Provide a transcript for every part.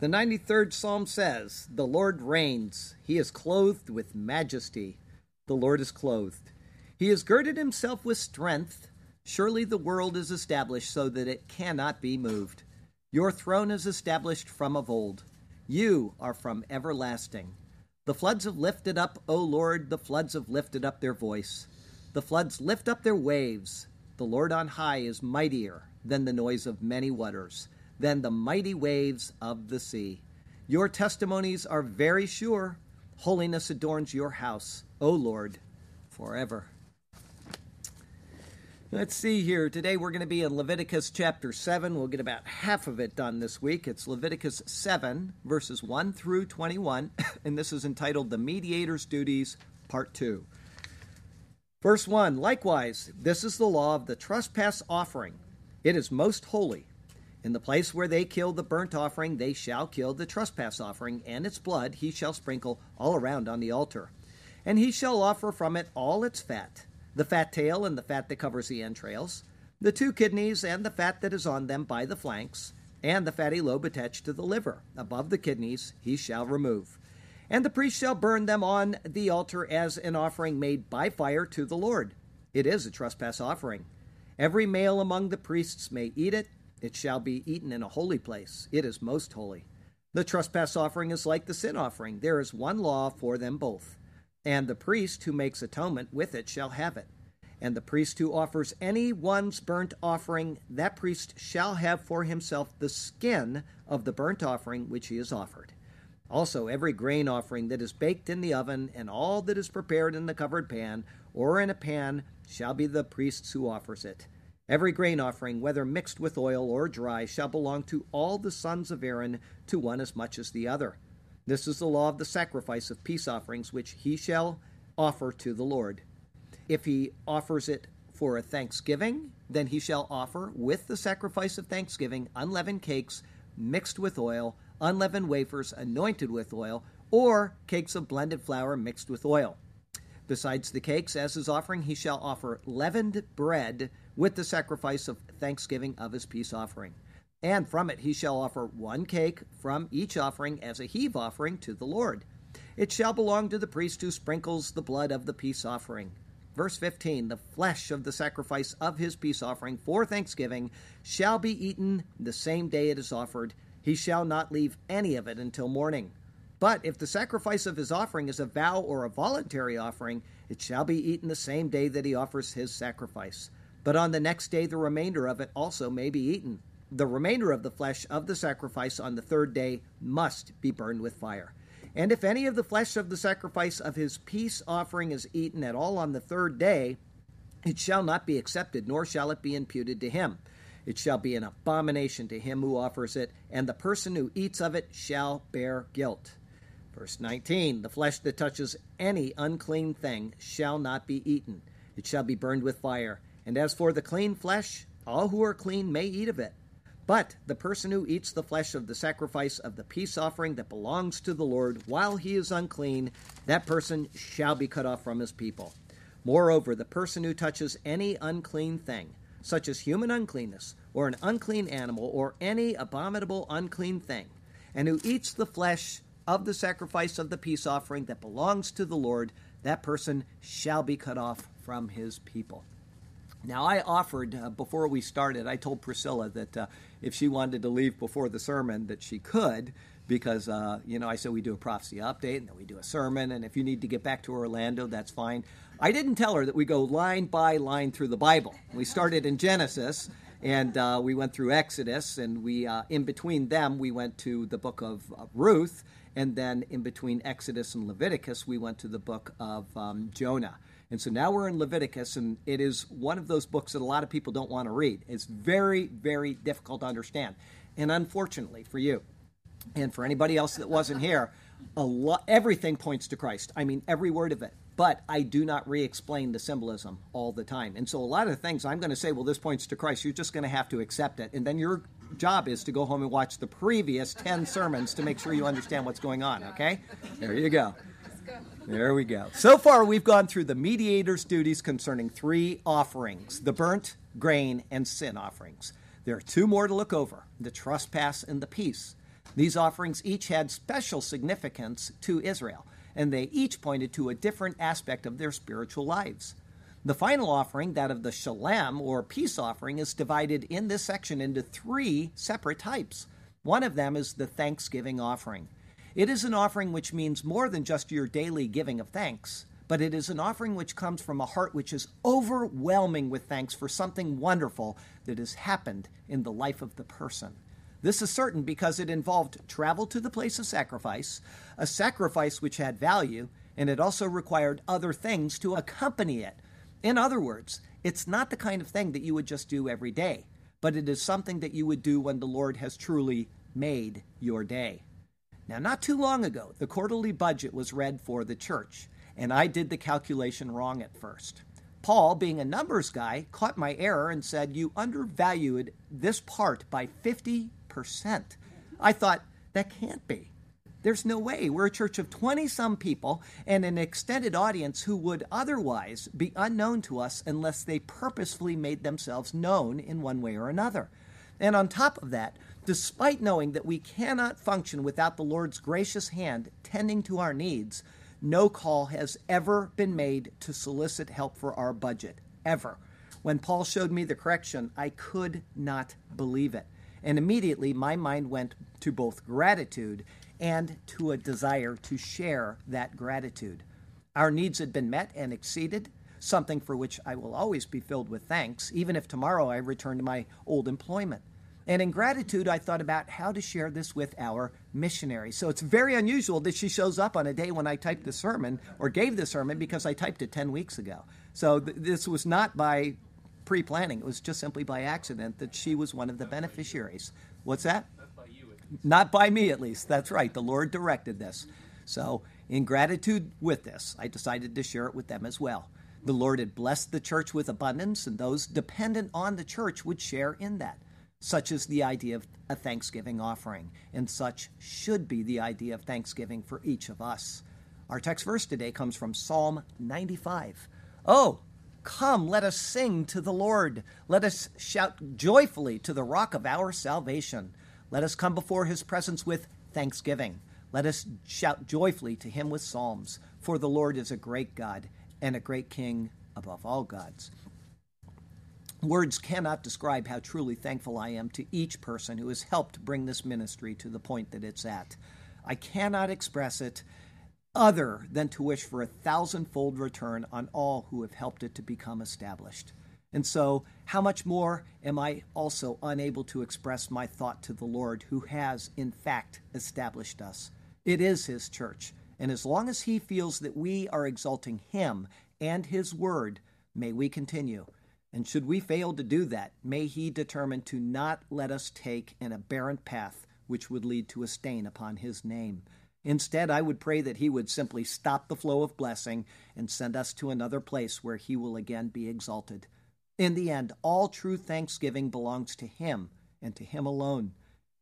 The 93rd Psalm says, The Lord reigns. He is clothed with majesty. The Lord is clothed. He has girded himself with strength. Surely the world is established so that it cannot be moved. Your throne is established from of old. You are from everlasting. The floods have lifted up, O Lord, the floods have lifted up their voice. The floods lift up their waves. The Lord on high is mightier than the noise of many waters than the mighty waves of the sea. Your testimonies are very sure. Holiness adorns your house, O Lord, forever. Let's see here. Today we're going to be in Leviticus chapter 7. We'll get about half of it done this week. It's Leviticus 7, verses 1 through 21, and this is entitled The Mediator's Duties, Part 2. Verse 1 Likewise, this is the law of the trespass offering. It is most holy. In the place where they kill the burnt offering, they shall kill the trespass offering, and its blood he shall sprinkle all around on the altar. And he shall offer from it all its fat, the fat tail and the fat that covers the entrails, the two kidneys and the fat that is on them by the flanks, and the fatty lobe attached to the liver, above the kidneys, he shall remove. And the priest shall burn them on the altar as an offering made by fire to the Lord. It is a trespass offering. Every male among the priests may eat it it shall be eaten in a holy place. It is most holy. The trespass offering is like the sin offering. There is one law for them both. And the priest who makes atonement with it shall have it. And the priest who offers any one's burnt offering, that priest shall have for himself the skin of the burnt offering which he has offered. Also, every grain offering that is baked in the oven, and all that is prepared in the covered pan, or in a pan, shall be the priest's who offers it. Every grain offering, whether mixed with oil or dry, shall belong to all the sons of Aaron, to one as much as the other. This is the law of the sacrifice of peace offerings, which he shall offer to the Lord. If he offers it for a thanksgiving, then he shall offer with the sacrifice of thanksgiving unleavened cakes mixed with oil, unleavened wafers anointed with oil, or cakes of blended flour mixed with oil. Besides the cakes, as his offering, he shall offer leavened bread with the sacrifice of thanksgiving of his peace offering. And from it he shall offer one cake from each offering as a heave offering to the Lord. It shall belong to the priest who sprinkles the blood of the peace offering. Verse 15 The flesh of the sacrifice of his peace offering for thanksgiving shall be eaten the same day it is offered. He shall not leave any of it until morning. But if the sacrifice of his offering is a vow or a voluntary offering, it shall be eaten the same day that he offers his sacrifice. But on the next day, the remainder of it also may be eaten. The remainder of the flesh of the sacrifice on the third day must be burned with fire. And if any of the flesh of the sacrifice of his peace offering is eaten at all on the third day, it shall not be accepted, nor shall it be imputed to him. It shall be an abomination to him who offers it, and the person who eats of it shall bear guilt. Verse 19 The flesh that touches any unclean thing shall not be eaten, it shall be burned with fire. And as for the clean flesh, all who are clean may eat of it. But the person who eats the flesh of the sacrifice of the peace offering that belongs to the Lord while he is unclean, that person shall be cut off from his people. Moreover, the person who touches any unclean thing, such as human uncleanness, or an unclean animal, or any abominable unclean thing, and who eats the flesh of the sacrifice of the peace offering that belongs to the Lord, that person shall be cut off from his people. Now, I offered uh, before we started, I told Priscilla that uh, if she wanted to leave before the sermon, that she could, because, uh, you know, I said we do a prophecy update and then we do a sermon, and if you need to get back to Orlando, that's fine. I didn't tell her that we go line by line through the Bible. We started in Genesis, and uh, we went through Exodus, and we, uh, in between them, we went to the book of Ruth and then in between Exodus and Leviticus, we went to the book of um, Jonah. And so now we're in Leviticus, and it is one of those books that a lot of people don't want to read. It's very, very difficult to understand. And unfortunately for you, And for anybody else that wasn't here, a lot, everything points to Christ. I mean, every word of it. But I do not re explain the symbolism all the time. And so a lot of things I'm going to say, well, this points to Christ. You're just going to have to accept it. And then your job is to go home and watch the previous 10 sermons to make sure you understand what's going on, okay? There you go. There we go. So far, we've gone through the mediator's duties concerning three offerings the burnt, grain, and sin offerings. There are two more to look over the trespass and the peace. These offerings each had special significance to Israel, and they each pointed to a different aspect of their spiritual lives. The final offering, that of the shalem or peace offering, is divided in this section into three separate types. One of them is the thanksgiving offering. It is an offering which means more than just your daily giving of thanks, but it is an offering which comes from a heart which is overwhelming with thanks for something wonderful that has happened in the life of the person. This is certain because it involved travel to the place of sacrifice, a sacrifice which had value, and it also required other things to accompany it. In other words, it's not the kind of thing that you would just do every day, but it is something that you would do when the Lord has truly made your day. Now, not too long ago, the quarterly budget was read for the church, and I did the calculation wrong at first. Paul, being a numbers guy, caught my error and said, You undervalued this part by 50%. I thought, That can't be. There's no way. We're a church of 20 some people and an extended audience who would otherwise be unknown to us unless they purposefully made themselves known in one way or another. And on top of that, despite knowing that we cannot function without the Lord's gracious hand tending to our needs, no call has ever been made to solicit help for our budget. Ever. When Paul showed me the correction, I could not believe it. And immediately my mind went to both gratitude and to a desire to share that gratitude. Our needs had been met and exceeded, something for which I will always be filled with thanks, even if tomorrow I return to my old employment. And in gratitude, I thought about how to share this with our missionary. So it's very unusual that she shows up on a day when I typed the sermon or gave the sermon because I typed it 10 weeks ago. So th- this was not by pre planning, it was just simply by accident that she was one of the beneficiaries. What's that? Not by me, at least. That's right. The Lord directed this. So, in gratitude with this, I decided to share it with them as well. The Lord had blessed the church with abundance, and those dependent on the church would share in that. Such is the idea of a Thanksgiving offering, and such should be the idea of Thanksgiving for each of us. Our text verse today comes from Psalm 95. Oh, come, let us sing to the Lord. Let us shout joyfully to the rock of our salvation. Let us come before his presence with thanksgiving. Let us shout joyfully to him with psalms, for the Lord is a great God and a great King above all gods. Words cannot describe how truly thankful I am to each person who has helped bring this ministry to the point that it's at. I cannot express it other than to wish for a thousandfold return on all who have helped it to become established. And so, how much more am I also unable to express my thought to the Lord, who has, in fact, established us? It is His church, and as long as He feels that we are exalting Him and His word, may we continue. And should we fail to do that, may He determine to not let us take an aberrant path which would lead to a stain upon His name. Instead, I would pray that He would simply stop the flow of blessing and send us to another place where He will again be exalted. In the end, all true thanksgiving belongs to Him and to Him alone.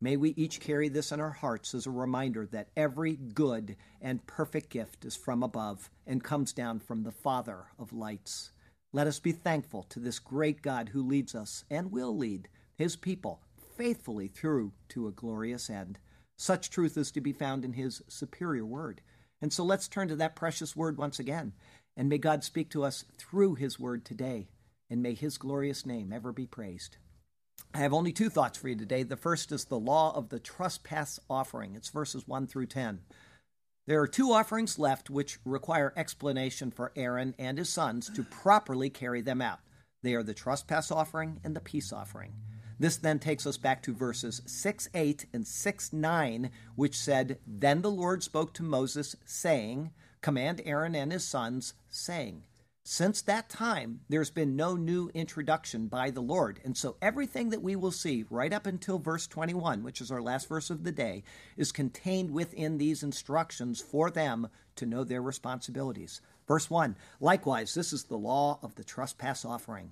May we each carry this in our hearts as a reminder that every good and perfect gift is from above and comes down from the Father of lights. Let us be thankful to this great God who leads us and will lead His people faithfully through to a glorious end. Such truth is to be found in His superior word. And so let's turn to that precious word once again, and may God speak to us through His word today and may his glorious name ever be praised. I have only two thoughts for you today. The first is the law of the trespass offering. It's verses 1 through 10. There are two offerings left which require explanation for Aaron and his sons to properly carry them out. They are the trespass offering and the peace offering. This then takes us back to verses 6 8 and 6 9, which said, Then the Lord spoke to Moses, saying, Command Aaron and his sons, saying, Since that time, there's been no new introduction by the Lord. And so everything that we will see right up until verse 21, which is our last verse of the day, is contained within these instructions for them to know their responsibilities. Verse 1 Likewise, this is the law of the trespass offering.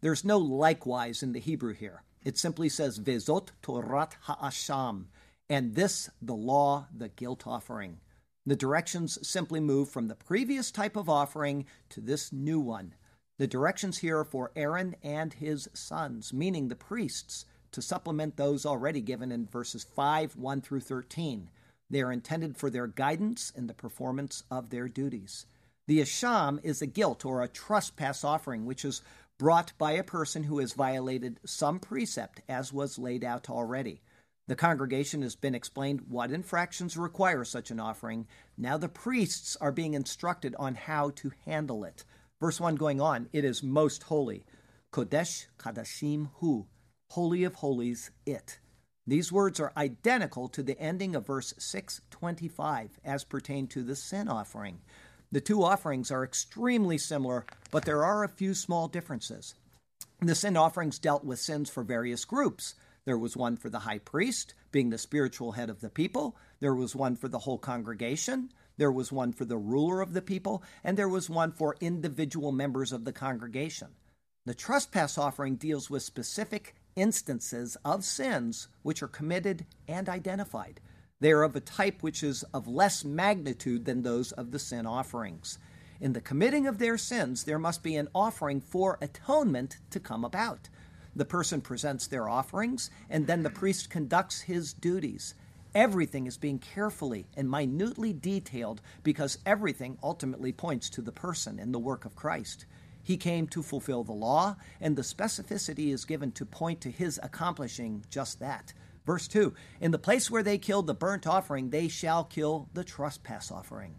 There's no likewise in the Hebrew here. It simply says, Vezot Torat Ha'asham, and this the law, the guilt offering. The directions simply move from the previous type of offering to this new one. The directions here are for Aaron and his sons, meaning the priests, to supplement those already given in verses 5 1 through 13. They are intended for their guidance in the performance of their duties. The Asham is a guilt or a trespass offering, which is brought by a person who has violated some precept, as was laid out already. The congregation has been explained what infractions require such an offering. Now the priests are being instructed on how to handle it. Verse 1 going on, it is most holy. Kodesh Kadashim Hu, Holy of Holies, it. These words are identical to the ending of verse 625 as pertain to the sin offering. The two offerings are extremely similar, but there are a few small differences. The sin offerings dealt with sins for various groups. There was one for the high priest, being the spiritual head of the people. There was one for the whole congregation. There was one for the ruler of the people. And there was one for individual members of the congregation. The trespass offering deals with specific instances of sins which are committed and identified. They are of a type which is of less magnitude than those of the sin offerings. In the committing of their sins, there must be an offering for atonement to come about. The person presents their offerings, and then the priest conducts his duties. Everything is being carefully and minutely detailed because everything ultimately points to the person and the work of Christ. He came to fulfill the law, and the specificity is given to point to his accomplishing just that. Verse 2 In the place where they killed the burnt offering, they shall kill the trespass offering.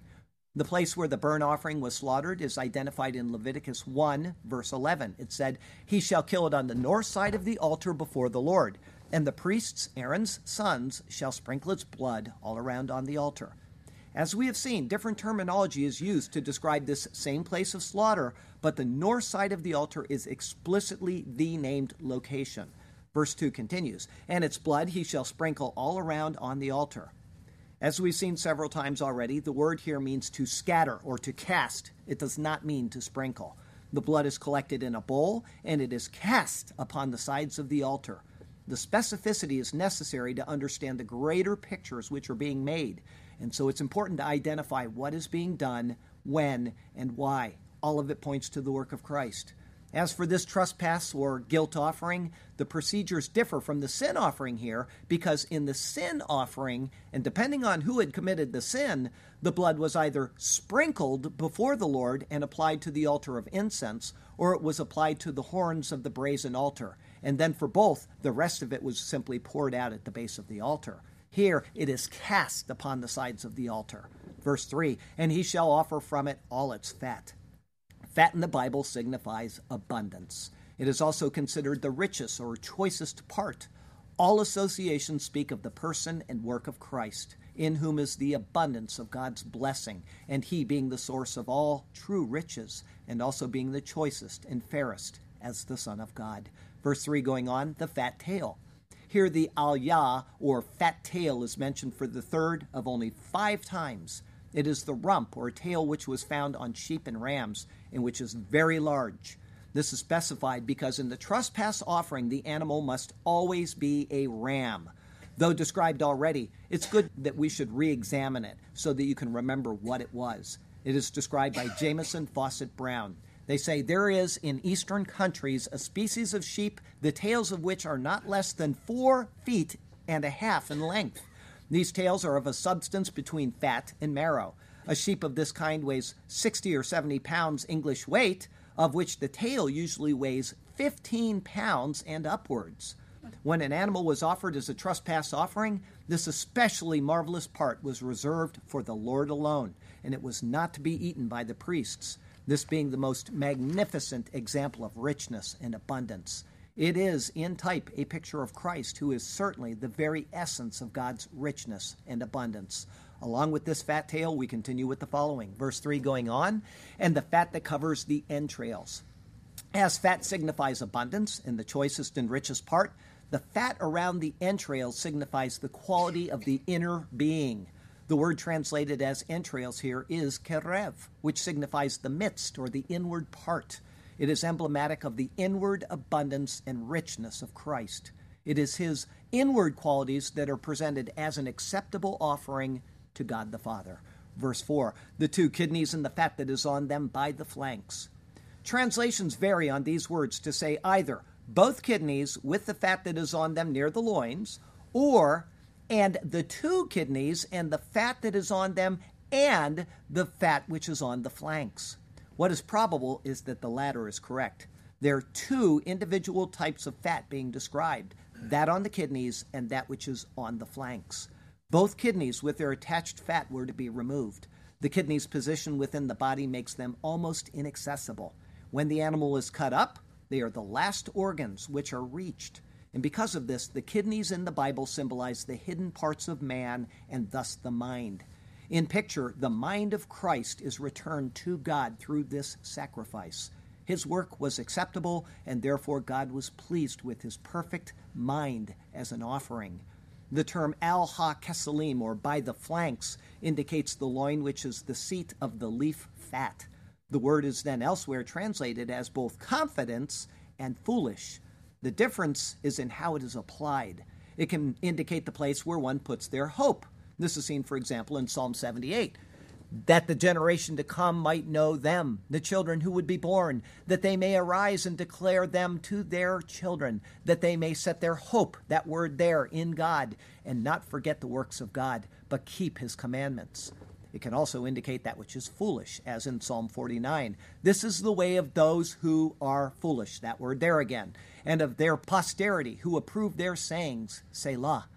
The place where the burnt offering was slaughtered is identified in Leviticus 1, verse 11. It said, He shall kill it on the north side of the altar before the Lord, and the priests, Aaron's sons, shall sprinkle its blood all around on the altar. As we have seen, different terminology is used to describe this same place of slaughter, but the north side of the altar is explicitly the named location. Verse 2 continues, And its blood he shall sprinkle all around on the altar. As we've seen several times already, the word here means to scatter or to cast. It does not mean to sprinkle. The blood is collected in a bowl and it is cast upon the sides of the altar. The specificity is necessary to understand the greater pictures which are being made. And so it's important to identify what is being done, when, and why. All of it points to the work of Christ. As for this trespass or guilt offering, the procedures differ from the sin offering here because in the sin offering, and depending on who had committed the sin, the blood was either sprinkled before the Lord and applied to the altar of incense, or it was applied to the horns of the brazen altar. And then for both, the rest of it was simply poured out at the base of the altar. Here it is cast upon the sides of the altar. Verse 3 And he shall offer from it all its fat. Fat in the Bible signifies abundance. It is also considered the richest or choicest part. All associations speak of the person and work of Christ, in whom is the abundance of God's blessing, and He being the source of all true riches, and also being the choicest and fairest as the Son of God. Verse 3 going on, the fat tail. Here the alyah, or fat tail, is mentioned for the third of only five times. It is the rump or tail which was found on sheep and rams, and which is very large. This is specified because in the trespass offering, the animal must always be a ram. Though described already, it's good that we should re examine it so that you can remember what it was. It is described by Jamieson Fausset Brown. They say there is in eastern countries a species of sheep, the tails of which are not less than four feet and a half in length. These tails are of a substance between fat and marrow. A sheep of this kind weighs 60 or 70 pounds English weight, of which the tail usually weighs 15 pounds and upwards. When an animal was offered as a trespass offering, this especially marvelous part was reserved for the Lord alone, and it was not to be eaten by the priests, this being the most magnificent example of richness and abundance. It is, in type, a picture of Christ, who is certainly the very essence of God's richness and abundance. Along with this fat tail, we continue with the following. Verse 3 going on, and the fat that covers the entrails. As fat signifies abundance in the choicest and richest part, the fat around the entrails signifies the quality of the inner being. The word translated as entrails here is kerev, which signifies the midst or the inward part. It is emblematic of the inward abundance and richness of Christ. It is his inward qualities that are presented as an acceptable offering to God the Father. Verse 4 the two kidneys and the fat that is on them by the flanks. Translations vary on these words to say either both kidneys with the fat that is on them near the loins, or and the two kidneys and the fat that is on them and the fat which is on the flanks. What is probable is that the latter is correct. There are two individual types of fat being described that on the kidneys and that which is on the flanks. Both kidneys with their attached fat were to be removed. The kidney's position within the body makes them almost inaccessible. When the animal is cut up, they are the last organs which are reached. And because of this, the kidneys in the Bible symbolize the hidden parts of man and thus the mind. In picture, the mind of Christ is returned to God through this sacrifice. His work was acceptable, and therefore God was pleased with his perfect mind as an offering. The term al ha kesalim, or by the flanks, indicates the loin which is the seat of the leaf fat. The word is then elsewhere translated as both confidence and foolish. The difference is in how it is applied. It can indicate the place where one puts their hope. This is seen, for example, in Psalm 78 that the generation to come might know them, the children who would be born, that they may arise and declare them to their children, that they may set their hope, that word there, in God, and not forget the works of God, but keep his commandments. It can also indicate that which is foolish, as in Psalm 49. This is the way of those who are foolish, that word there again, and of their posterity who approve their sayings, Selah.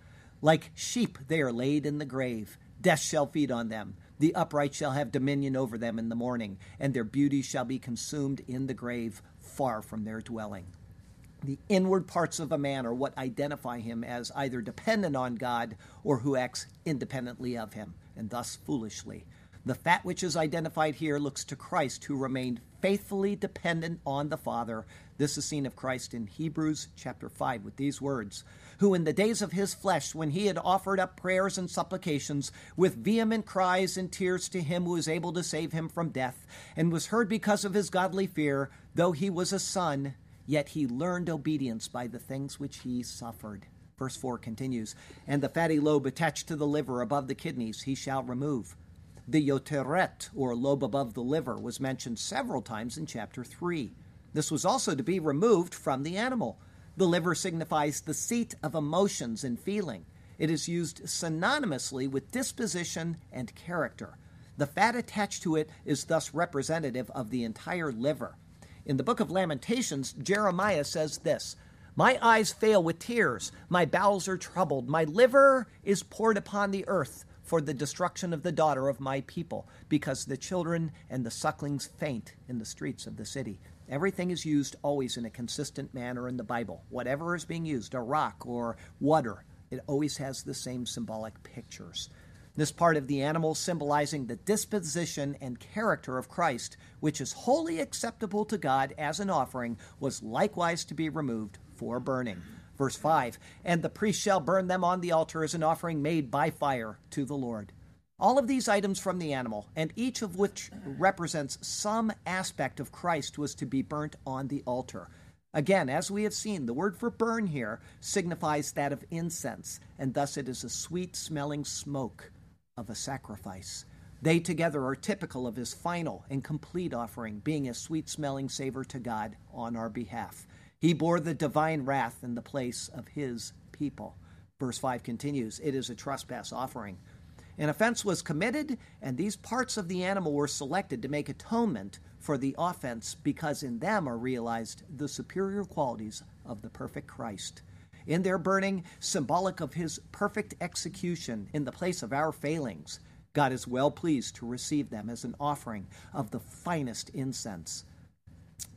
Like sheep they are laid in the grave, death shall feed on them. The upright shall have dominion over them in the morning, and their beauty shall be consumed in the grave, far from their dwelling. The inward parts of a man are what identify him as either dependent on God or who acts independently of him, and thus foolishly. The fat which is identified here looks to Christ, who remained faithfully dependent on the Father. This is seen of Christ in Hebrews chapter 5 with these words Who in the days of his flesh, when he had offered up prayers and supplications with vehement cries and tears to him who was able to save him from death, and was heard because of his godly fear, though he was a son, yet he learned obedience by the things which he suffered. Verse 4 continues And the fatty lobe attached to the liver above the kidneys he shall remove the yoteret, or lobe above the liver, was mentioned several times in chapter 3. This was also to be removed from the animal. The liver signifies the seat of emotions and feeling. It is used synonymously with disposition and character. The fat attached to it is thus representative of the entire liver. In the book of Lamentations, Jeremiah says this My eyes fail with tears, my bowels are troubled, my liver is poured upon the earth for the destruction of the daughter of my people, because the children and the sucklings faint in the streets of the city. Everything is used always in a consistent manner in the Bible. Whatever is being used, a rock or water, it always has the same symbolic pictures. This part of the animal symbolizing the disposition and character of Christ, which is wholly acceptable to God as an offering, was likewise to be removed for burning. Verse 5 And the priest shall burn them on the altar as an offering made by fire to the Lord. All of these items from the animal, and each of which represents some aspect of Christ, was to be burnt on the altar. Again, as we have seen, the word for burn here signifies that of incense, and thus it is a sweet smelling smoke of a sacrifice. They together are typical of his final and complete offering, being a sweet smelling savor to God on our behalf. He bore the divine wrath in the place of his people. Verse 5 continues It is a trespass offering. An offense was committed, and these parts of the animal were selected to make atonement for the offense because in them are realized the superior qualities of the perfect Christ. In their burning, symbolic of his perfect execution in the place of our failings, God is well pleased to receive them as an offering of the finest incense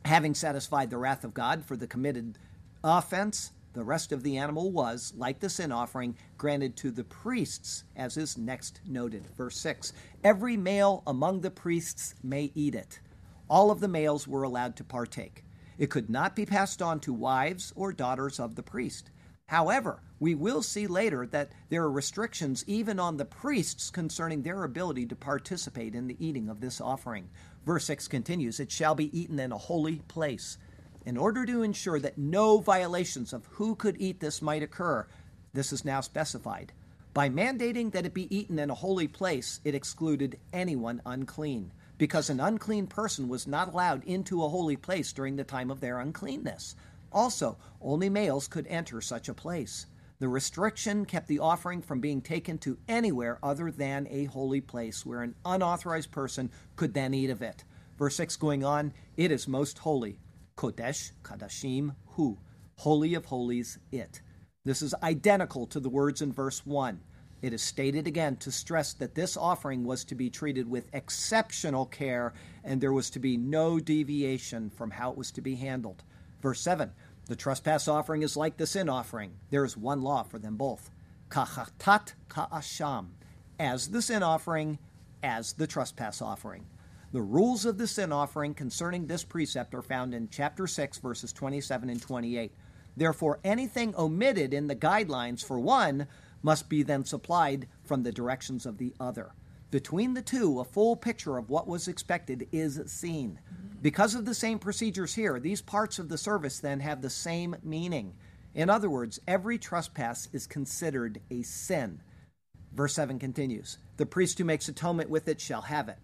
having satisfied the wrath of God for the committed offense, The rest of the animal was, like the sin offering, granted to the priests, as is next noted. Verse 6 Every male among the priests may eat it. All of the males were allowed to partake. It could not be passed on to wives or daughters of the priest. However, we will see later that there are restrictions even on the priests concerning their ability to participate in the eating of this offering. Verse 6 continues It shall be eaten in a holy place. In order to ensure that no violations of who could eat this might occur, this is now specified. By mandating that it be eaten in a holy place, it excluded anyone unclean, because an unclean person was not allowed into a holy place during the time of their uncleanness. Also, only males could enter such a place. The restriction kept the offering from being taken to anywhere other than a holy place where an unauthorized person could then eat of it. Verse 6 going on, it is most holy. Kodesh, Kadashim, Hu. Holy of holies, it. This is identical to the words in verse 1. It is stated again to stress that this offering was to be treated with exceptional care and there was to be no deviation from how it was to be handled. Verse 7 The trespass offering is like the sin offering. There is one law for them both. Kachatat ka'asham. As the sin offering, as the trespass offering. The rules of the sin offering concerning this precept are found in chapter 6, verses 27 and 28. Therefore, anything omitted in the guidelines for one must be then supplied from the directions of the other. Between the two, a full picture of what was expected is seen. Because of the same procedures here, these parts of the service then have the same meaning. In other words, every trespass is considered a sin. Verse 7 continues The priest who makes atonement with it shall have it.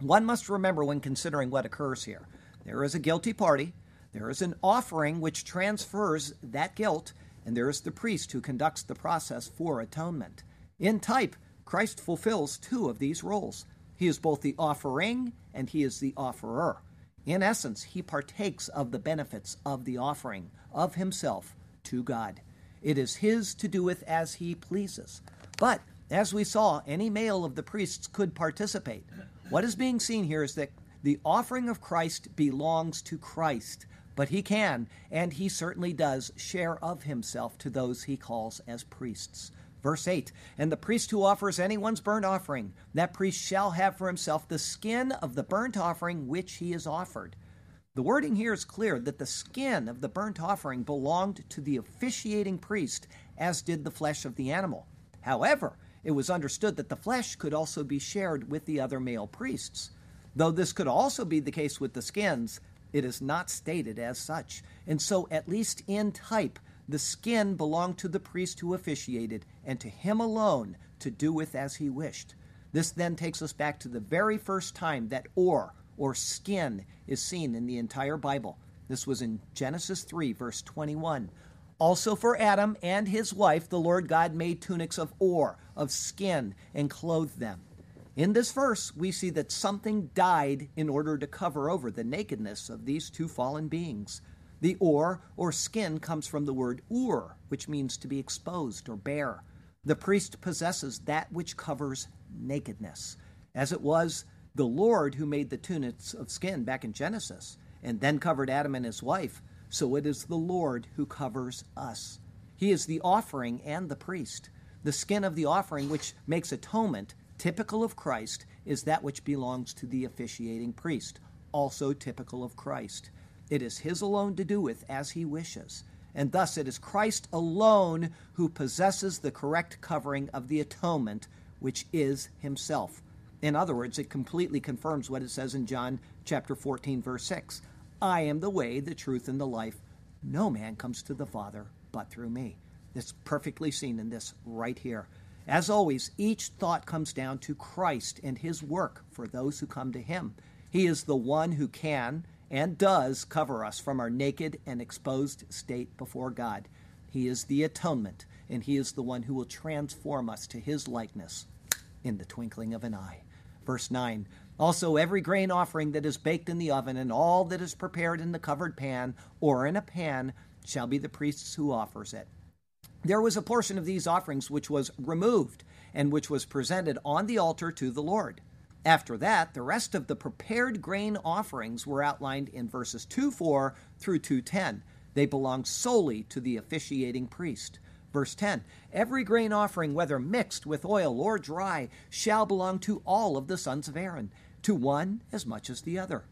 One must remember when considering what occurs here there is a guilty party, there is an offering which transfers that guilt, and there is the priest who conducts the process for atonement. In type, Christ fulfills two of these roles. He is both the offering and he is the offerer. In essence, he partakes of the benefits of the offering of himself to God. It is his to do with as he pleases. But, as we saw, any male of the priests could participate. What is being seen here is that the offering of Christ belongs to Christ, but he can, and he certainly does, share of himself to those he calls as priests. Verse 8 And the priest who offers anyone's burnt offering, that priest shall have for himself the skin of the burnt offering which he has offered. The wording here is clear that the skin of the burnt offering belonged to the officiating priest, as did the flesh of the animal. However, it was understood that the flesh could also be shared with the other male priests. Though this could also be the case with the skins, it is not stated as such. And so, at least in type, the skin belonged to the priest who officiated, and to him alone to do with as he wished. This then takes us back to the very first time that or, or skin, is seen in the entire Bible. This was in Genesis 3, verse 21. Also for Adam and his wife, the Lord God made tunics of or, of skin, and clothed them. In this verse, we see that something died in order to cover over the nakedness of these two fallen beings. The or, or skin, comes from the word ur, which means to be exposed or bare. The priest possesses that which covers nakedness. As it was the Lord who made the tunics of skin back in Genesis, and then covered Adam and his wife, so it is the Lord who covers us. He is the offering and the priest. The skin of the offering, which makes atonement, typical of Christ, is that which belongs to the officiating priest, also typical of Christ. It is his alone to do with as he wishes. And thus it is Christ alone who possesses the correct covering of the atonement, which is himself. In other words, it completely confirms what it says in John chapter 14 verse 6. I am the way, the truth and the life. No man comes to the Father but through me. It's perfectly seen in this right here. As always, each thought comes down to Christ and his work for those who come to him. He is the one who can and does cover us from our naked and exposed state before God. He is the atonement, and He is the one who will transform us to His likeness in the twinkling of an eye. Verse 9 Also, every grain offering that is baked in the oven, and all that is prepared in the covered pan or in a pan, shall be the priest's who offers it. There was a portion of these offerings which was removed, and which was presented on the altar to the Lord. After that, the rest of the prepared grain offerings were outlined in verses 2 4 through 210. They belong solely to the officiating priest. Verse 10 Every grain offering, whether mixed with oil or dry, shall belong to all of the sons of Aaron, to one as much as the other.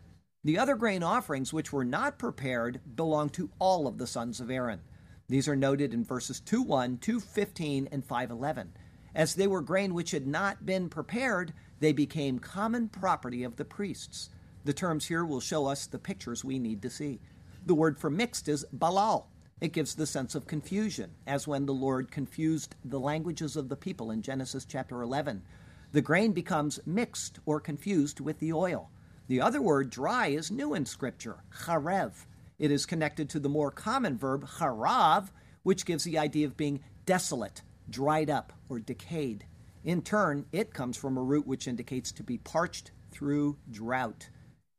The other grain offerings which were not prepared belong to all of the sons of Aaron. These are noted in verses 2 1, 2 15, and 5 11. As they were grain which had not been prepared, they became common property of the priests. The terms here will show us the pictures we need to see. The word for mixed is balal. It gives the sense of confusion, as when the Lord confused the languages of the people in Genesis chapter 11. The grain becomes mixed or confused with the oil. The other word, dry, is new in Scripture, charev. It is connected to the more common verb, harav, which gives the idea of being desolate, dried up, or decayed. In turn, it comes from a root which indicates to be parched through drought.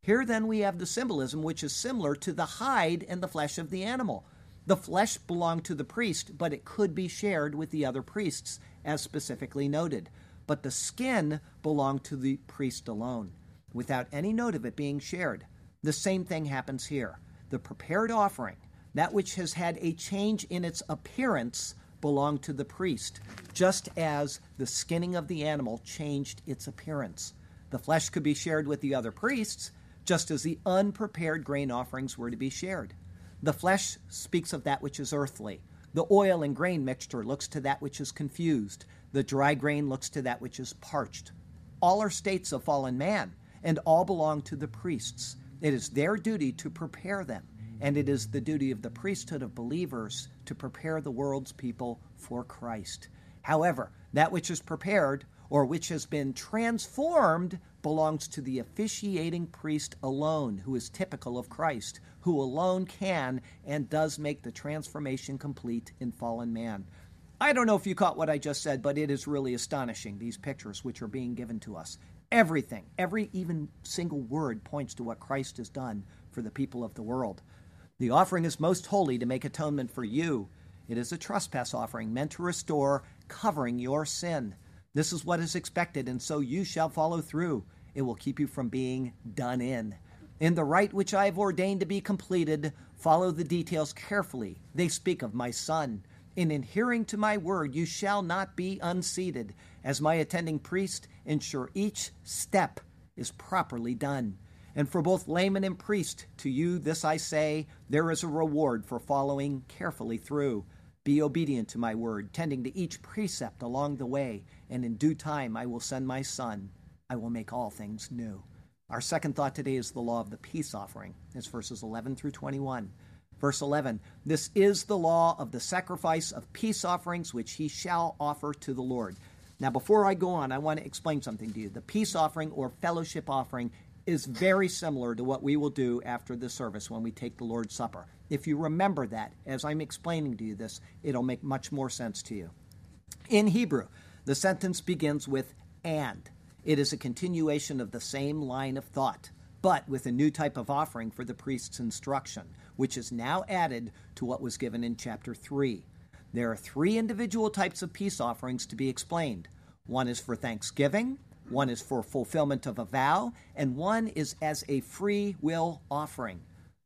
Here then we have the symbolism which is similar to the hide and the flesh of the animal. The flesh belonged to the priest, but it could be shared with the other priests, as specifically noted. But the skin belonged to the priest alone without any note of it being shared. The same thing happens here. The prepared offering, that which has had a change in its appearance, belonged to the priest, just as the skinning of the animal changed its appearance. The flesh could be shared with the other priests, just as the unprepared grain offerings were to be shared. The flesh speaks of that which is earthly. The oil and grain mixture looks to that which is confused. The dry grain looks to that which is parched. All are states of fallen man and all belong to the priests. It is their duty to prepare them, and it is the duty of the priesthood of believers to prepare the world's people for Christ. However, that which is prepared or which has been transformed belongs to the officiating priest alone, who is typical of Christ, who alone can and does make the transformation complete in fallen man. I don't know if you caught what I just said, but it is really astonishing, these pictures which are being given to us. Everything, every even single word points to what Christ has done for the people of the world. The offering is most holy to make atonement for you. It is a trespass offering meant to restore, covering your sin. This is what is expected, and so you shall follow through. It will keep you from being done in. In the rite which I have ordained to be completed, follow the details carefully. They speak of my Son. In adhering to my word, you shall not be unseated. As my attending priest, ensure each step is properly done. And for both layman and priest, to you this I say there is a reward for following carefully through. Be obedient to my word, tending to each precept along the way, and in due time I will send my Son. I will make all things new. Our second thought today is the law of the peace offering. It's verses 11 through 21. Verse 11 This is the law of the sacrifice of peace offerings which he shall offer to the Lord. Now, before I go on, I want to explain something to you. The peace offering or fellowship offering is very similar to what we will do after the service when we take the Lord's Supper. If you remember that, as I'm explaining to you this, it'll make much more sense to you. In Hebrew, the sentence begins with and. It is a continuation of the same line of thought, but with a new type of offering for the priest's instruction which is now added to what was given in chapter 3. There are three individual types of peace offerings to be explained one is for thanksgiving, one is for fulfillment of a vow, and one is as a free will offering.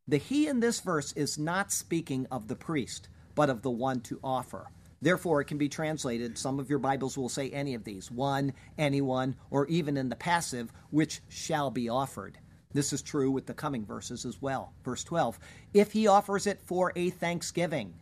The he in this verse is not speaking of the priest, but of the one to offer. Therefore, it can be translated, some of your Bibles will say any of these one, anyone, or even in the passive, which shall be offered. This is true with the coming verses as well. Verse 12 If he offers it for a thanksgiving.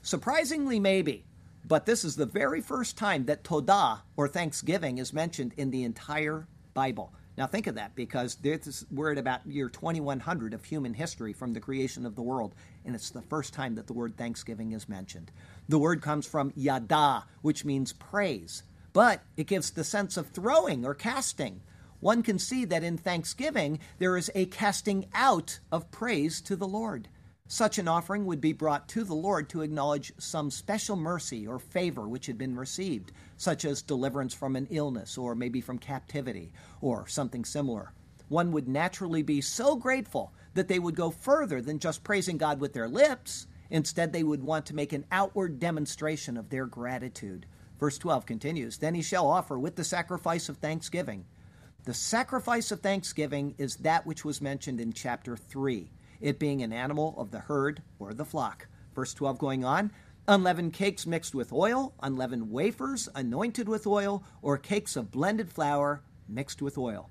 Surprisingly, maybe, but this is the very first time that Todah, or thanksgiving, is mentioned in the entire Bible. Now, think of that because this, we're at about year 2100 of human history from the creation of the world, and it's the first time that the word thanksgiving is mentioned. The word comes from yada, which means praise, but it gives the sense of throwing or casting one can see that in thanksgiving there is a casting out of praise to the Lord. Such an offering would be brought to the Lord to acknowledge some special mercy or favor which had been received, such as deliverance from an illness or maybe from captivity or something similar. One would naturally be so grateful that they would go further than just praising God with their lips. Instead, they would want to make an outward demonstration of their gratitude. Verse 12 continues Then he shall offer with the sacrifice of thanksgiving the sacrifice of thanksgiving is that which was mentioned in chapter 3. it being an animal of the herd or the flock. Verse 12 going on, unleavened cakes mixed with oil, unleavened wafers anointed with oil, or cakes of blended flour mixed with oil.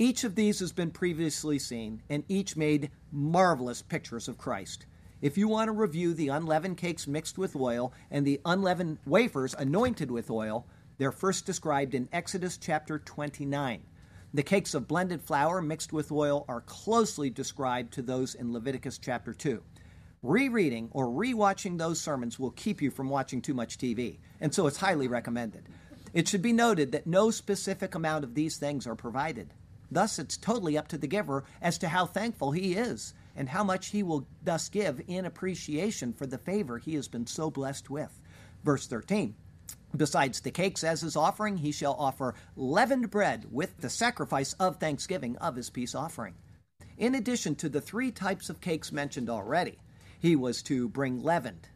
Each of these has been previously seen, and each made marvelous pictures of Christ. If you want to review the unleavened cakes mixed with oil and the unleavened wafers anointed with oil, they're first described in Exodus chapter 29. The cakes of blended flour mixed with oil are closely described to those in Leviticus chapter 2. Rereading or rewatching those sermons will keep you from watching too much TV, and so it's highly recommended. It should be noted that no specific amount of these things are provided. Thus, it's totally up to the giver as to how thankful he is and how much he will thus give in appreciation for the favor he has been so blessed with. Verse 13 Besides the cakes as his offering, he shall offer leavened bread with the sacrifice of thanksgiving of his peace offering. In addition to the three types of cakes mentioned already, he was to bring leavened.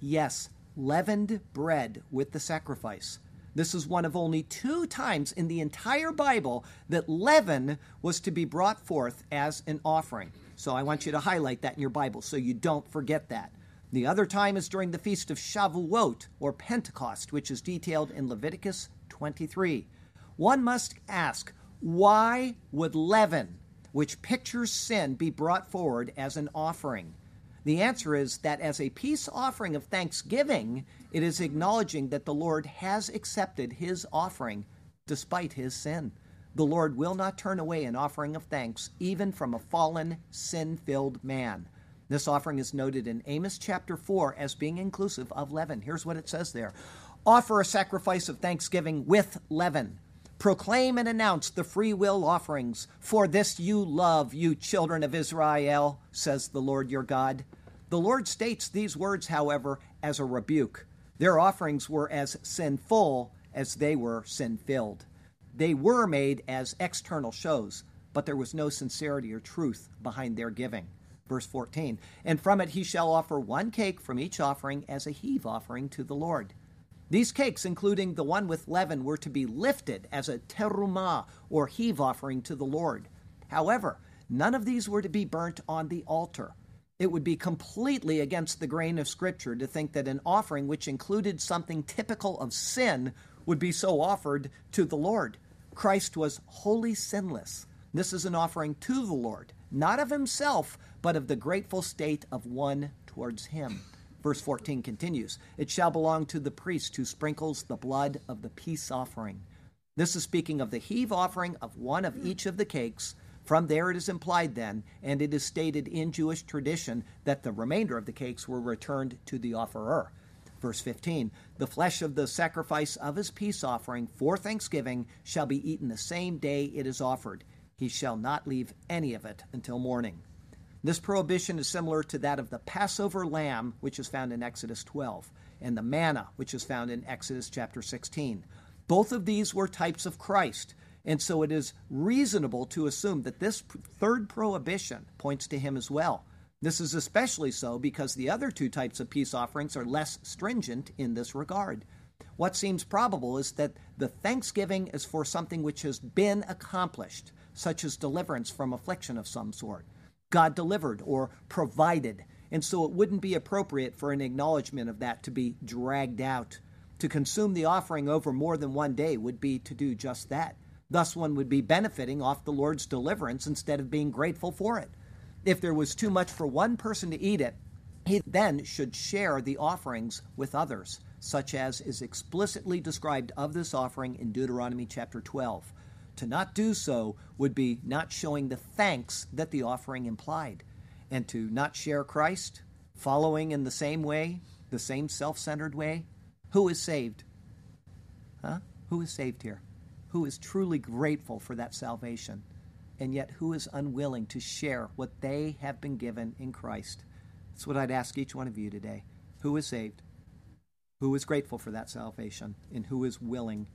Yes, leavened bread with the sacrifice. This is one of only two times in the entire Bible that leaven was to be brought forth as an offering. So I want you to highlight that in your Bible so you don't forget that. The other time is during the feast of Shavuot or Pentecost, which is detailed in Leviticus 23. One must ask, why would leaven, which pictures sin, be brought forward as an offering? The answer is that as a peace offering of thanksgiving, it is acknowledging that the Lord has accepted his offering despite his sin. The Lord will not turn away an offering of thanks, even from a fallen, sin filled man. This offering is noted in Amos chapter 4 as being inclusive of leaven. Here's what it says there Offer a sacrifice of thanksgiving with leaven. Proclaim and announce the free will offerings, for this you love, you children of Israel, says the Lord your God. The Lord states these words, however, as a rebuke. Their offerings were as sinful as they were sin filled. They were made as external shows, but there was no sincerity or truth behind their giving. Verse 14 And from it he shall offer one cake from each offering as a heave offering to the Lord. These cakes, including the one with leaven, were to be lifted as a terumah, or heave offering to the Lord. However, none of these were to be burnt on the altar. It would be completely against the grain of Scripture to think that an offering which included something typical of sin would be so offered to the Lord. Christ was wholly sinless. This is an offering to the Lord, not of himself, but of the grateful state of one towards him. Verse 14 continues It shall belong to the priest who sprinkles the blood of the peace offering. This is speaking of the heave offering of one of each of the cakes. From there it is implied then, and it is stated in Jewish tradition, that the remainder of the cakes were returned to the offerer. Verse 15 The flesh of the sacrifice of his peace offering for thanksgiving shall be eaten the same day it is offered. He shall not leave any of it until morning. This prohibition is similar to that of the Passover lamb, which is found in Exodus 12, and the manna, which is found in Exodus chapter 16. Both of these were types of Christ, and so it is reasonable to assume that this third prohibition points to him as well. This is especially so because the other two types of peace offerings are less stringent in this regard. What seems probable is that the thanksgiving is for something which has been accomplished, such as deliverance from affliction of some sort. God delivered or provided. And so it wouldn't be appropriate for an acknowledgement of that to be dragged out. To consume the offering over more than one day would be to do just that. Thus, one would be benefiting off the Lord's deliverance instead of being grateful for it. If there was too much for one person to eat it, he then should share the offerings with others, such as is explicitly described of this offering in Deuteronomy chapter 12. To not do so would be not showing the thanks that the offering implied. And to not share Christ, following in the same way, the same self centered way, who is saved? Huh? Who is saved here? Who is truly grateful for that salvation? And yet, who is unwilling to share what they have been given in Christ? That's what I'd ask each one of you today. Who is saved? Who is grateful for that salvation? And who is willing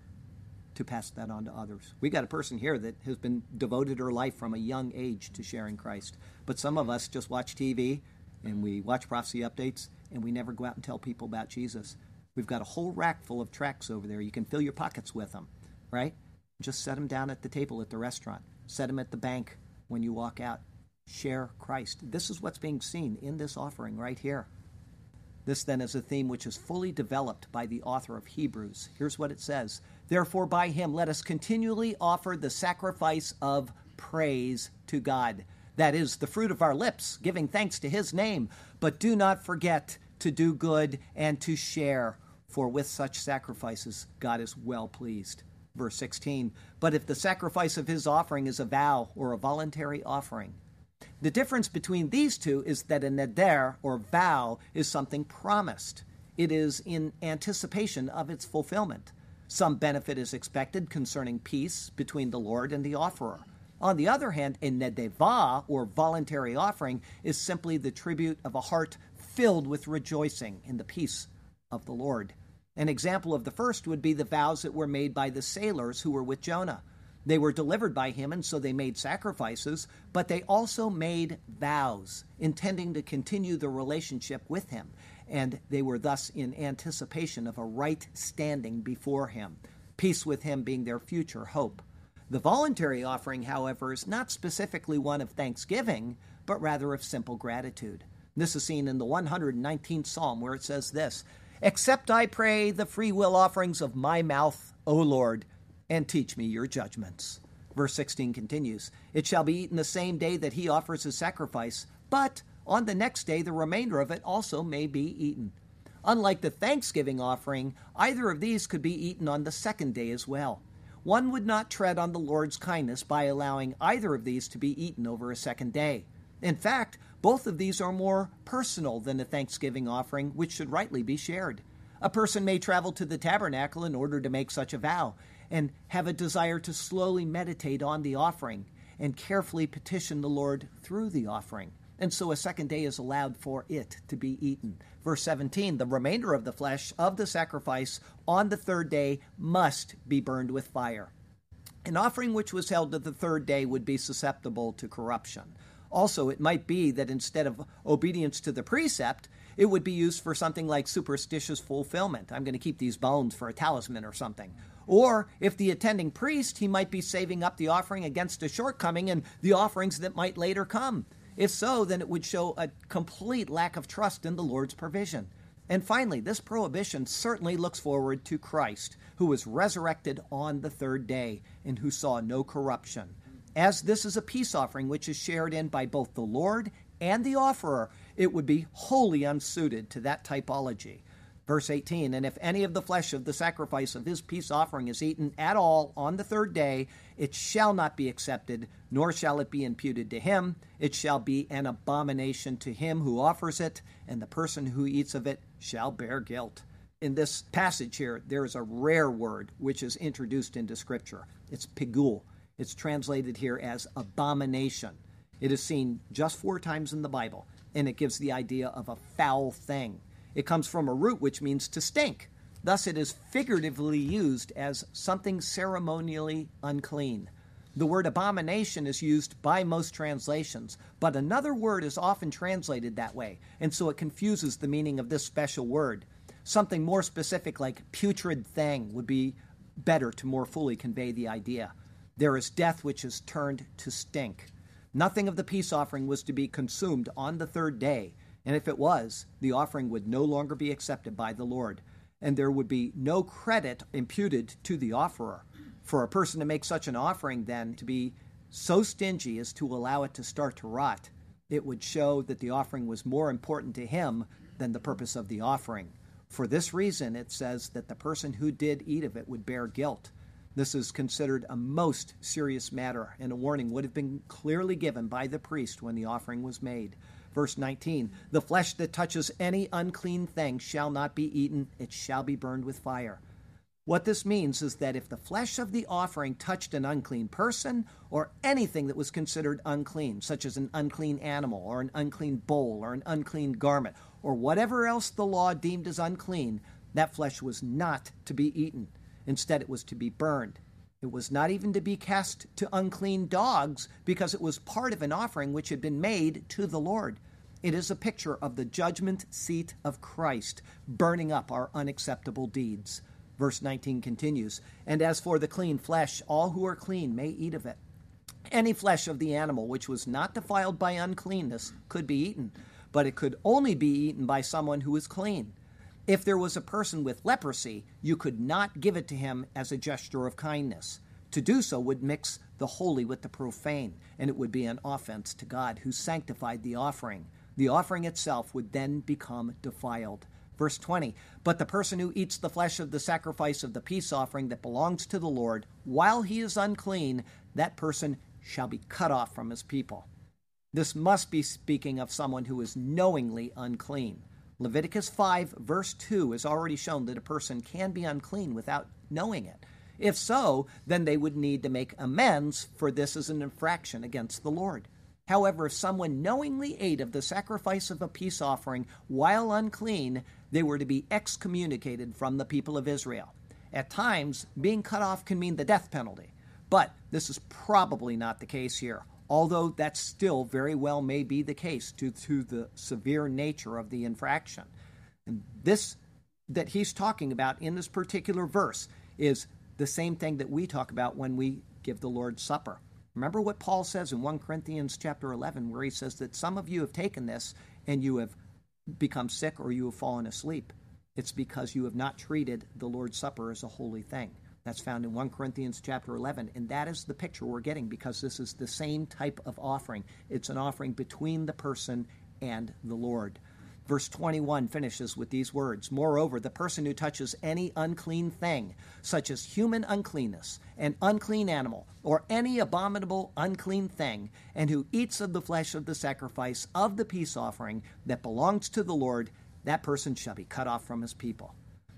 to pass that on to others. We got a person here that has been devoted her life from a young age to sharing Christ. But some of us just watch TV and we watch prophecy updates and we never go out and tell people about Jesus. We've got a whole rack full of tracts over there. You can fill your pockets with them, right? Just set them down at the table at the restaurant. Set them at the bank when you walk out. share Christ. This is what's being seen in this offering right here. This then is a theme which is fully developed by the author of Hebrews. Here's what it says Therefore, by him, let us continually offer the sacrifice of praise to God. That is the fruit of our lips, giving thanks to his name. But do not forget to do good and to share, for with such sacrifices God is well pleased. Verse 16 But if the sacrifice of his offering is a vow or a voluntary offering, the difference between these two is that a neder, or vow, is something promised. It is in anticipation of its fulfillment. Some benefit is expected concerning peace between the Lord and the offerer. On the other hand, a nedeva, or voluntary offering, is simply the tribute of a heart filled with rejoicing in the peace of the Lord. An example of the first would be the vows that were made by the sailors who were with Jonah. They were delivered by him, and so they made sacrifices, but they also made vows, intending to continue the relationship with him, and they were thus in anticipation of a right standing before him, peace with him being their future hope. The voluntary offering, however, is not specifically one of thanksgiving, but rather of simple gratitude. This is seen in the 119th Psalm, where it says this Accept, I pray, the free will offerings of my mouth, O Lord, and teach me your judgments. Verse 16 continues It shall be eaten the same day that he offers his sacrifice, but on the next day the remainder of it also may be eaten. Unlike the thanksgiving offering, either of these could be eaten on the second day as well. One would not tread on the Lord's kindness by allowing either of these to be eaten over a second day. In fact, both of these are more personal than the thanksgiving offering, which should rightly be shared. A person may travel to the tabernacle in order to make such a vow, and have a desire to slowly meditate on the offering and carefully petition the Lord through the offering. And so a second day is allowed for it to be eaten. Verse 17 The remainder of the flesh of the sacrifice on the third day must be burned with fire. An offering which was held to the third day would be susceptible to corruption. Also, it might be that instead of obedience to the precept, it would be used for something like superstitious fulfillment. I'm going to keep these bones for a talisman or something. Or if the attending priest, he might be saving up the offering against a shortcoming and the offerings that might later come. If so, then it would show a complete lack of trust in the Lord's provision. And finally, this prohibition certainly looks forward to Christ, who was resurrected on the third day and who saw no corruption. As this is a peace offering which is shared in by both the Lord and the offerer, it would be wholly unsuited to that typology. Verse 18 And if any of the flesh of the sacrifice of his peace offering is eaten at all on the third day, it shall not be accepted, nor shall it be imputed to him. It shall be an abomination to him who offers it, and the person who eats of it shall bear guilt. In this passage here, there is a rare word which is introduced into Scripture. It's pigul. It's translated here as abomination. It is seen just four times in the Bible, and it gives the idea of a foul thing. It comes from a root which means to stink. Thus, it is figuratively used as something ceremonially unclean. The word abomination is used by most translations, but another word is often translated that way, and so it confuses the meaning of this special word. Something more specific like putrid thing would be better to more fully convey the idea. There is death which is turned to stink. Nothing of the peace offering was to be consumed on the third day, and if it was, the offering would no longer be accepted by the Lord, and there would be no credit imputed to the offerer. For a person to make such an offering, then, to be so stingy as to allow it to start to rot, it would show that the offering was more important to him than the purpose of the offering. For this reason, it says that the person who did eat of it would bear guilt. This is considered a most serious matter, and a warning would have been clearly given by the priest when the offering was made. Verse 19 The flesh that touches any unclean thing shall not be eaten, it shall be burned with fire. What this means is that if the flesh of the offering touched an unclean person or anything that was considered unclean, such as an unclean animal or an unclean bowl or an unclean garment, or whatever else the law deemed as unclean, that flesh was not to be eaten. Instead, it was to be burned. It was not even to be cast to unclean dogs because it was part of an offering which had been made to the Lord. It is a picture of the judgment seat of Christ burning up our unacceptable deeds. Verse 19 continues And as for the clean flesh, all who are clean may eat of it. any flesh of the animal which was not defiled by uncleanness could be eaten, but it could only be eaten by someone who was clean. If there was a person with leprosy, you could not give it to him as a gesture of kindness. To do so would mix the holy with the profane, and it would be an offense to God, who sanctified the offering. The offering itself would then become defiled. Verse 20 But the person who eats the flesh of the sacrifice of the peace offering that belongs to the Lord, while he is unclean, that person shall be cut off from his people. This must be speaking of someone who is knowingly unclean. Leviticus 5, verse 2, has already shown that a person can be unclean without knowing it. If so, then they would need to make amends, for this is an infraction against the Lord. However, if someone knowingly ate of the sacrifice of a peace offering while unclean, they were to be excommunicated from the people of Israel. At times, being cut off can mean the death penalty, but this is probably not the case here, although that still very well may be the case due to the severe nature of the infraction. And this that he's talking about in this particular verse is the same thing that we talk about when we give the Lord's Supper. Remember what Paul says in 1 Corinthians chapter 11 where he says that some of you have taken this and you have become sick or you have fallen asleep. It's because you have not treated the Lord's Supper as a holy thing. That's found in 1 Corinthians chapter 11 and that is the picture we're getting because this is the same type of offering. It's an offering between the person and the Lord. Verse 21 finishes with these words Moreover, the person who touches any unclean thing, such as human uncleanness, an unclean animal, or any abominable unclean thing, and who eats of the flesh of the sacrifice of the peace offering that belongs to the Lord, that person shall be cut off from his people.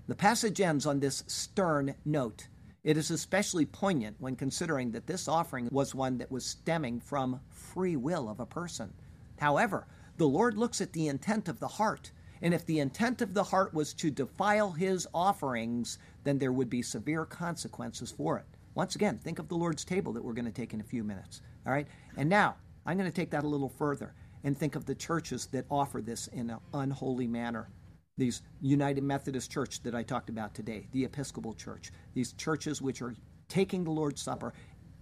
The passage ends on this stern note. It is especially poignant when considering that this offering was one that was stemming from free will of a person. However, the Lord looks at the intent of the heart. And if the intent of the heart was to defile his offerings, then there would be severe consequences for it. Once again, think of the Lord's table that we're going to take in a few minutes. All right? And now, I'm going to take that a little further and think of the churches that offer this in an unholy manner. These United Methodist Church that I talked about today, the Episcopal Church, these churches which are taking the Lord's Supper,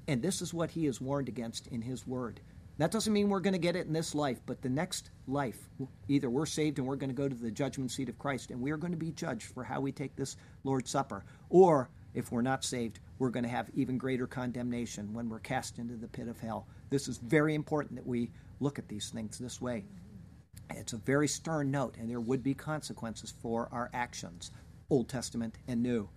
and this is what he is warned against in his word. That doesn't mean we're going to get it in this life, but the next life, either we're saved and we're going to go to the judgment seat of Christ and we are going to be judged for how we take this Lord's Supper. Or if we're not saved, we're going to have even greater condemnation when we're cast into the pit of hell. This is very important that we look at these things this way. It's a very stern note, and there would be consequences for our actions, Old Testament and New.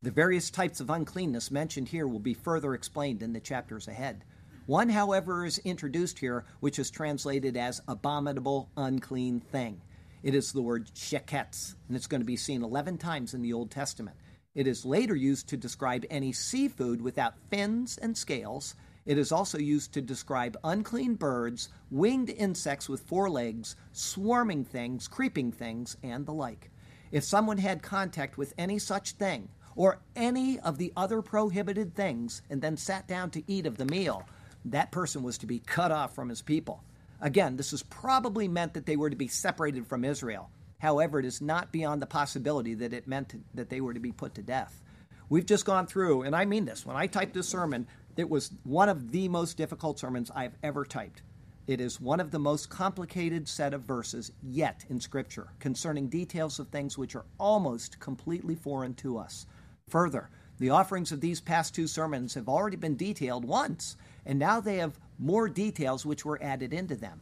The various types of uncleanness mentioned here will be further explained in the chapters ahead. One, however, is introduced here, which is translated as abominable, unclean thing. It is the word sheketz, and it's going to be seen 11 times in the Old Testament. It is later used to describe any seafood without fins and scales. It is also used to describe unclean birds, winged insects with four legs, swarming things, creeping things, and the like. If someone had contact with any such thing, or any of the other prohibited things, and then sat down to eat of the meal, that person was to be cut off from his people. Again, this is probably meant that they were to be separated from Israel. However, it is not beyond the possibility that it meant that they were to be put to death. We've just gone through, and I mean this, when I typed this sermon, it was one of the most difficult sermons I've ever typed. It is one of the most complicated set of verses yet in Scripture concerning details of things which are almost completely foreign to us. Further, the offerings of these past two sermons have already been detailed once, and now they have more details which were added into them.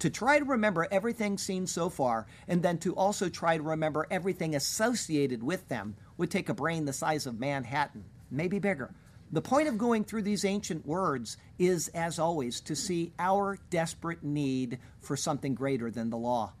To try to remember everything seen so far, and then to also try to remember everything associated with them, would take a brain the size of Manhattan, maybe bigger. The point of going through these ancient words is, as always, to see our desperate need for something greater than the law.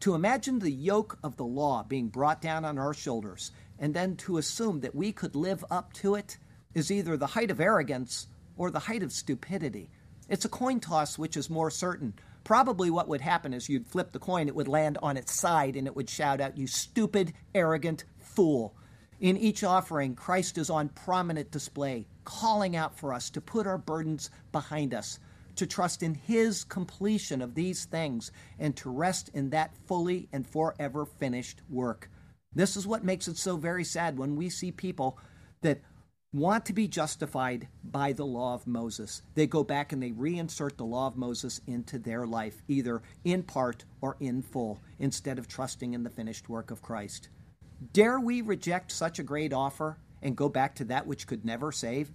To imagine the yoke of the law being brought down on our shoulders and then to assume that we could live up to it is either the height of arrogance or the height of stupidity. It's a coin toss which is more certain. Probably what would happen is you'd flip the coin, it would land on its side, and it would shout out, You stupid, arrogant fool. In each offering, Christ is on prominent display, calling out for us to put our burdens behind us, to trust in His completion of these things, and to rest in that fully and forever finished work. This is what makes it so very sad when we see people that want to be justified by the law of Moses. They go back and they reinsert the law of Moses into their life, either in part or in full, instead of trusting in the finished work of Christ. Dare we reject such a great offer and go back to that which could never save?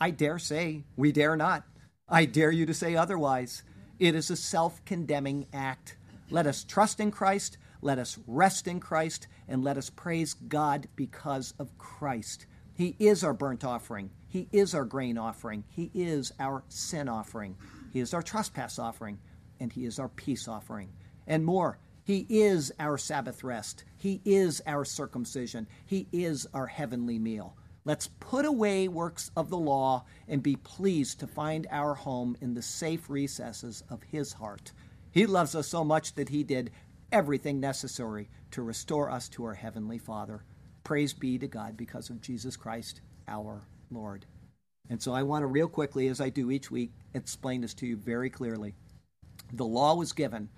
I dare say we dare not. I dare you to say otherwise. It is a self condemning act. Let us trust in Christ, let us rest in Christ, and let us praise God because of Christ. He is our burnt offering. He is our grain offering. He is our sin offering. He is our trespass offering. And He is our peace offering. And more, He is our Sabbath rest. He is our circumcision. He is our heavenly meal. Let's put away works of the law and be pleased to find our home in the safe recesses of His heart. He loves us so much that He did everything necessary to restore us to our Heavenly Father. Praise be to God because of Jesus Christ, our Lord. And so I want to, real quickly, as I do each week, explain this to you very clearly. The law was given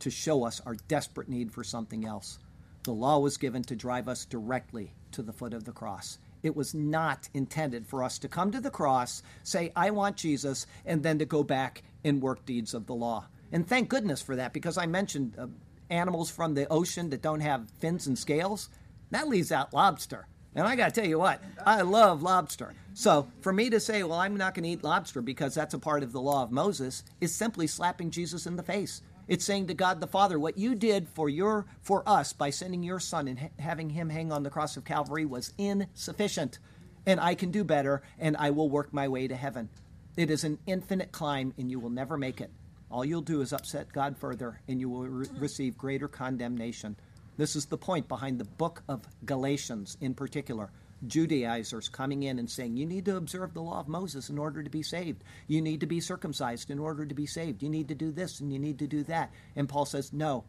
to show us our desperate need for something else. The law was given to drive us directly to the foot of the cross. It was not intended for us to come to the cross, say, I want Jesus, and then to go back and work deeds of the law. And thank goodness for that, because I mentioned uh, animals from the ocean that don't have fins and scales. That leaves out lobster. And I got to tell you what, I love lobster. So for me to say, well, I'm not going to eat lobster because that's a part of the law of Moses, is simply slapping Jesus in the face. It's saying to God the Father, what you did for your for us by sending your Son and ha- having him hang on the cross of Calvary was insufficient, and I can do better, and I will work my way to heaven. It is an infinite climb, and you will never make it. All you'll do is upset God further, and you will re- receive greater condemnation. This is the point behind the book of Galatians in particular. Judaizers coming in and saying, You need to observe the law of Moses in order to be saved. You need to be circumcised in order to be saved. You need to do this and you need to do that. And Paul says, No.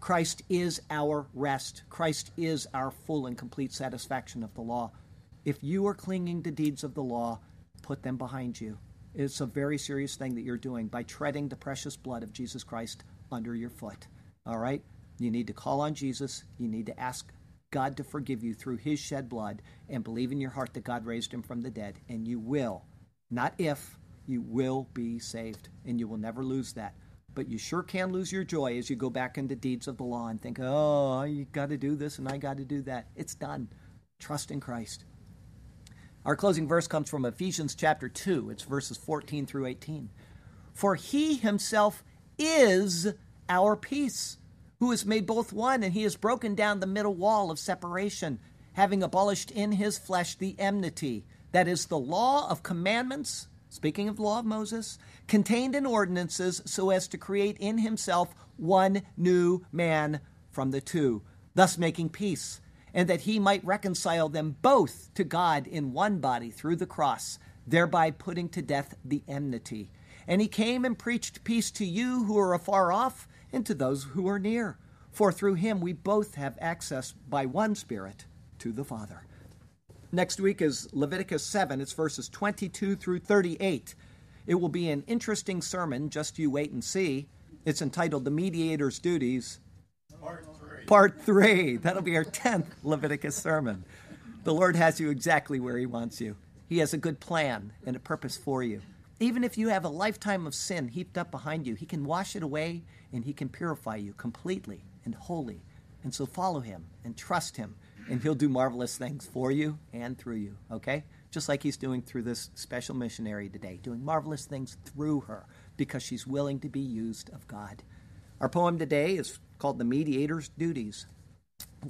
Christ is our rest. Christ is our full and complete satisfaction of the law. If you are clinging to deeds of the law, put them behind you. It's a very serious thing that you're doing by treading the precious blood of Jesus Christ under your foot. All right? You need to call on Jesus. You need to ask God to forgive you through his shed blood and believe in your heart that God raised him from the dead. And you will, not if, you will be saved. And you will never lose that. But you sure can lose your joy as you go back into deeds of the law and think, oh, you got to do this and I got to do that. It's done. Trust in Christ. Our closing verse comes from Ephesians chapter 2. It's verses 14 through 18. For he himself is our peace who has made both one, and he has broken down the middle wall of separation, having abolished in his flesh the enmity, that is, the law of commandments, speaking of the law of Moses, contained in ordinances, so as to create in himself one new man from the two, thus making peace, and that he might reconcile them both to God in one body through the cross, thereby putting to death the enmity. And he came and preached peace to you who are afar off and to those who are near. For through him we both have access by one Spirit to the Father. Next week is Leviticus 7, it's verses 22 through 38. It will be an interesting sermon, just you wait and see. It's entitled The Mediator's Duties. Part three. Part 3. That'll be our 10th Leviticus sermon. The Lord has you exactly where He wants you. He has a good plan and a purpose for you. Even if you have a lifetime of sin heaped up behind you, He can wash it away and He can purify you completely and holy. And so follow Him and trust Him, and He'll do marvelous things for you and through you, okay? Just like He's doing through this special missionary today, doing marvelous things through her because she's willing to be used of God. Our poem today is called The Mediator's Duties.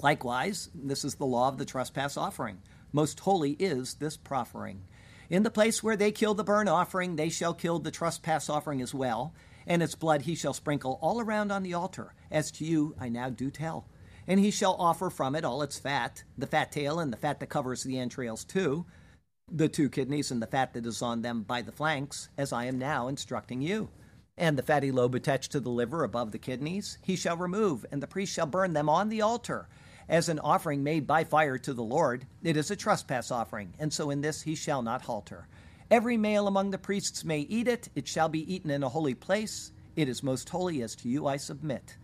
Likewise, this is the law of the trespass offering. Most holy is this proffering. In the place where they kill the burnt offering, they shall kill the trespass offering as well, and its blood he shall sprinkle all around on the altar. As to you, I now do tell. And he shall offer from it all its fat, the fat tail and the fat that covers the entrails too, the two kidneys and the fat that is on them by the flanks, as I am now instructing you. And the fatty lobe attached to the liver above the kidneys, he shall remove, and the priest shall burn them on the altar as an offering made by fire to the Lord. It is a trespass offering, and so in this he shall not halter. Every male among the priests may eat it. It shall be eaten in a holy place. It is most holy, as to you I submit.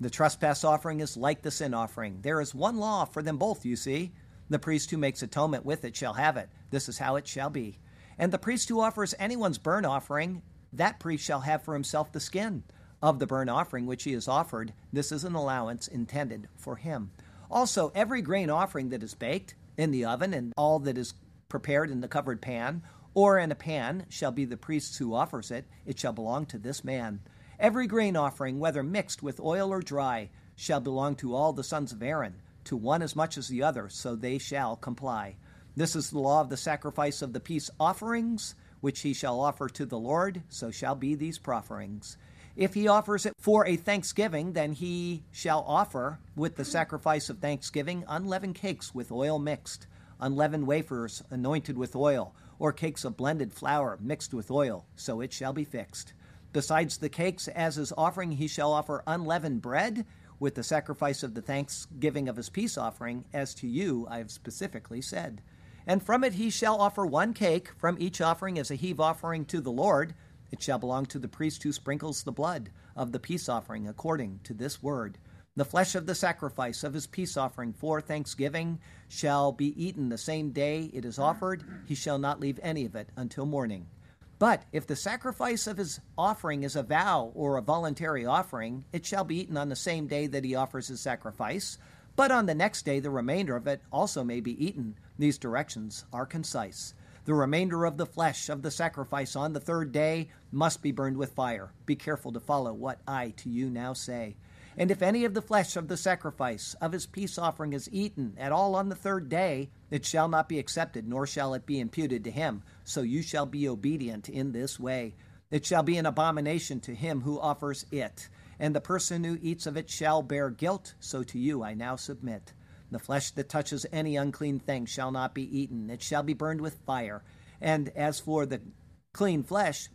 The trespass offering is like the sin offering. There is one law for them both, you see. The priest who makes atonement with it shall have it. This is how it shall be. And the priest who offers anyone's burnt offering, that priest shall have for himself the skin of the burnt offering which he has offered. This is an allowance intended for him. Also, every grain offering that is baked in the oven and all that is prepared in the covered pan or in a pan shall be the priest's who offers it. It shall belong to this man. Every grain offering, whether mixed with oil or dry, shall belong to all the sons of Aaron, to one as much as the other, so they shall comply. This is the law of the sacrifice of the peace offerings, which he shall offer to the Lord, so shall be these profferings. If he offers it for a thanksgiving, then he shall offer with the sacrifice of thanksgiving unleavened cakes with oil mixed, unleavened wafers anointed with oil, or cakes of blended flour mixed with oil, so it shall be fixed. Besides the cakes, as his offering, he shall offer unleavened bread with the sacrifice of the thanksgiving of his peace offering, as to you I have specifically said. And from it he shall offer one cake from each offering as a heave offering to the Lord. It shall belong to the priest who sprinkles the blood of the peace offering according to this word. The flesh of the sacrifice of his peace offering for thanksgiving shall be eaten the same day it is offered. He shall not leave any of it until morning. But if the sacrifice of his offering is a vow or a voluntary offering, it shall be eaten on the same day that he offers his sacrifice. But on the next day, the remainder of it also may be eaten. These directions are concise. The remainder of the flesh of the sacrifice on the third day must be burned with fire. Be careful to follow what I to you now say. And if any of the flesh of the sacrifice of his peace offering is eaten at all on the third day, it shall not be accepted, nor shall it be imputed to him. So you shall be obedient in this way. It shall be an abomination to him who offers it, and the person who eats of it shall bear guilt. So to you I now submit. The flesh that touches any unclean thing shall not be eaten, it shall be burned with fire. And as for the clean flesh,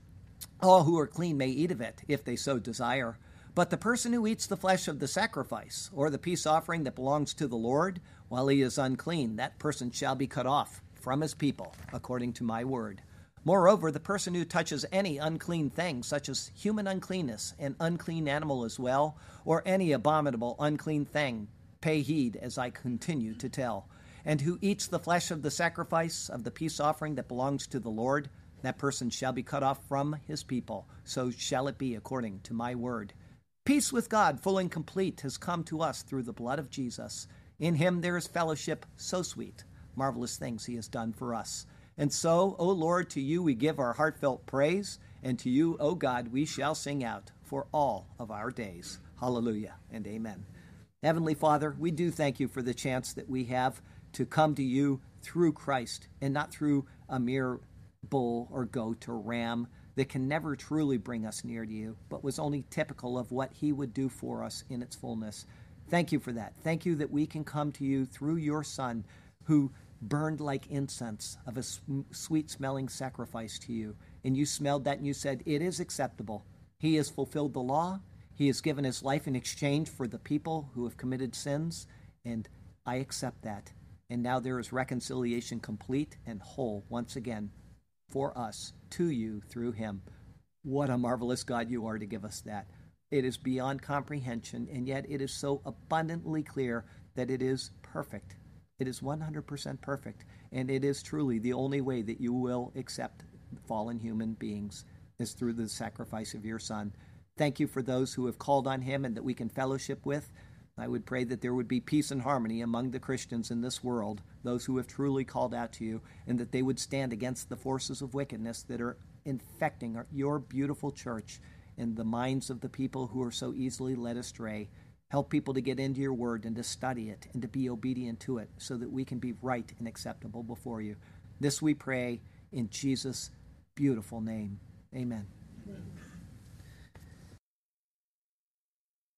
all who are clean may eat of it, if they so desire. But the person who eats the flesh of the sacrifice, or the peace offering that belongs to the Lord, while he is unclean, that person shall be cut off from his people, according to my word. Moreover, the person who touches any unclean thing, such as human uncleanness, an unclean animal as well, or any abominable unclean thing, pay heed as I continue to tell. And who eats the flesh of the sacrifice of the peace offering that belongs to the Lord, that person shall be cut off from his people. So shall it be according to my word. Peace with God, full and complete, has come to us through the blood of Jesus. In him there is fellowship so sweet, marvelous things he has done for us. And so, O Lord, to you we give our heartfelt praise, and to you, O God, we shall sing out for all of our days. Hallelujah and amen. Heavenly Father, we do thank you for the chance that we have to come to you through Christ and not through a mere bull or goat or ram that can never truly bring us near to you, but was only typical of what He would do for us in its fullness. Thank you for that. Thank you that we can come to you through your Son, who burned like incense of a sweet smelling sacrifice to you. And you smelled that and you said, It is acceptable. He has fulfilled the law. He has given his life in exchange for the people who have committed sins. And I accept that. And now there is reconciliation complete and whole once again for us to you through him. What a marvelous God you are to give us that. It is beyond comprehension, and yet it is so abundantly clear that it is perfect. It is 100% perfect, and it is truly the only way that you will accept fallen human beings is through the sacrifice of your Son. Thank you for those who have called on him and that we can fellowship with. I would pray that there would be peace and harmony among the Christians in this world, those who have truly called out to you, and that they would stand against the forces of wickedness that are infecting your beautiful church and the minds of the people who are so easily led astray. Help people to get into your word and to study it and to be obedient to it so that we can be right and acceptable before you. This we pray in Jesus' beautiful name. Amen. Amen.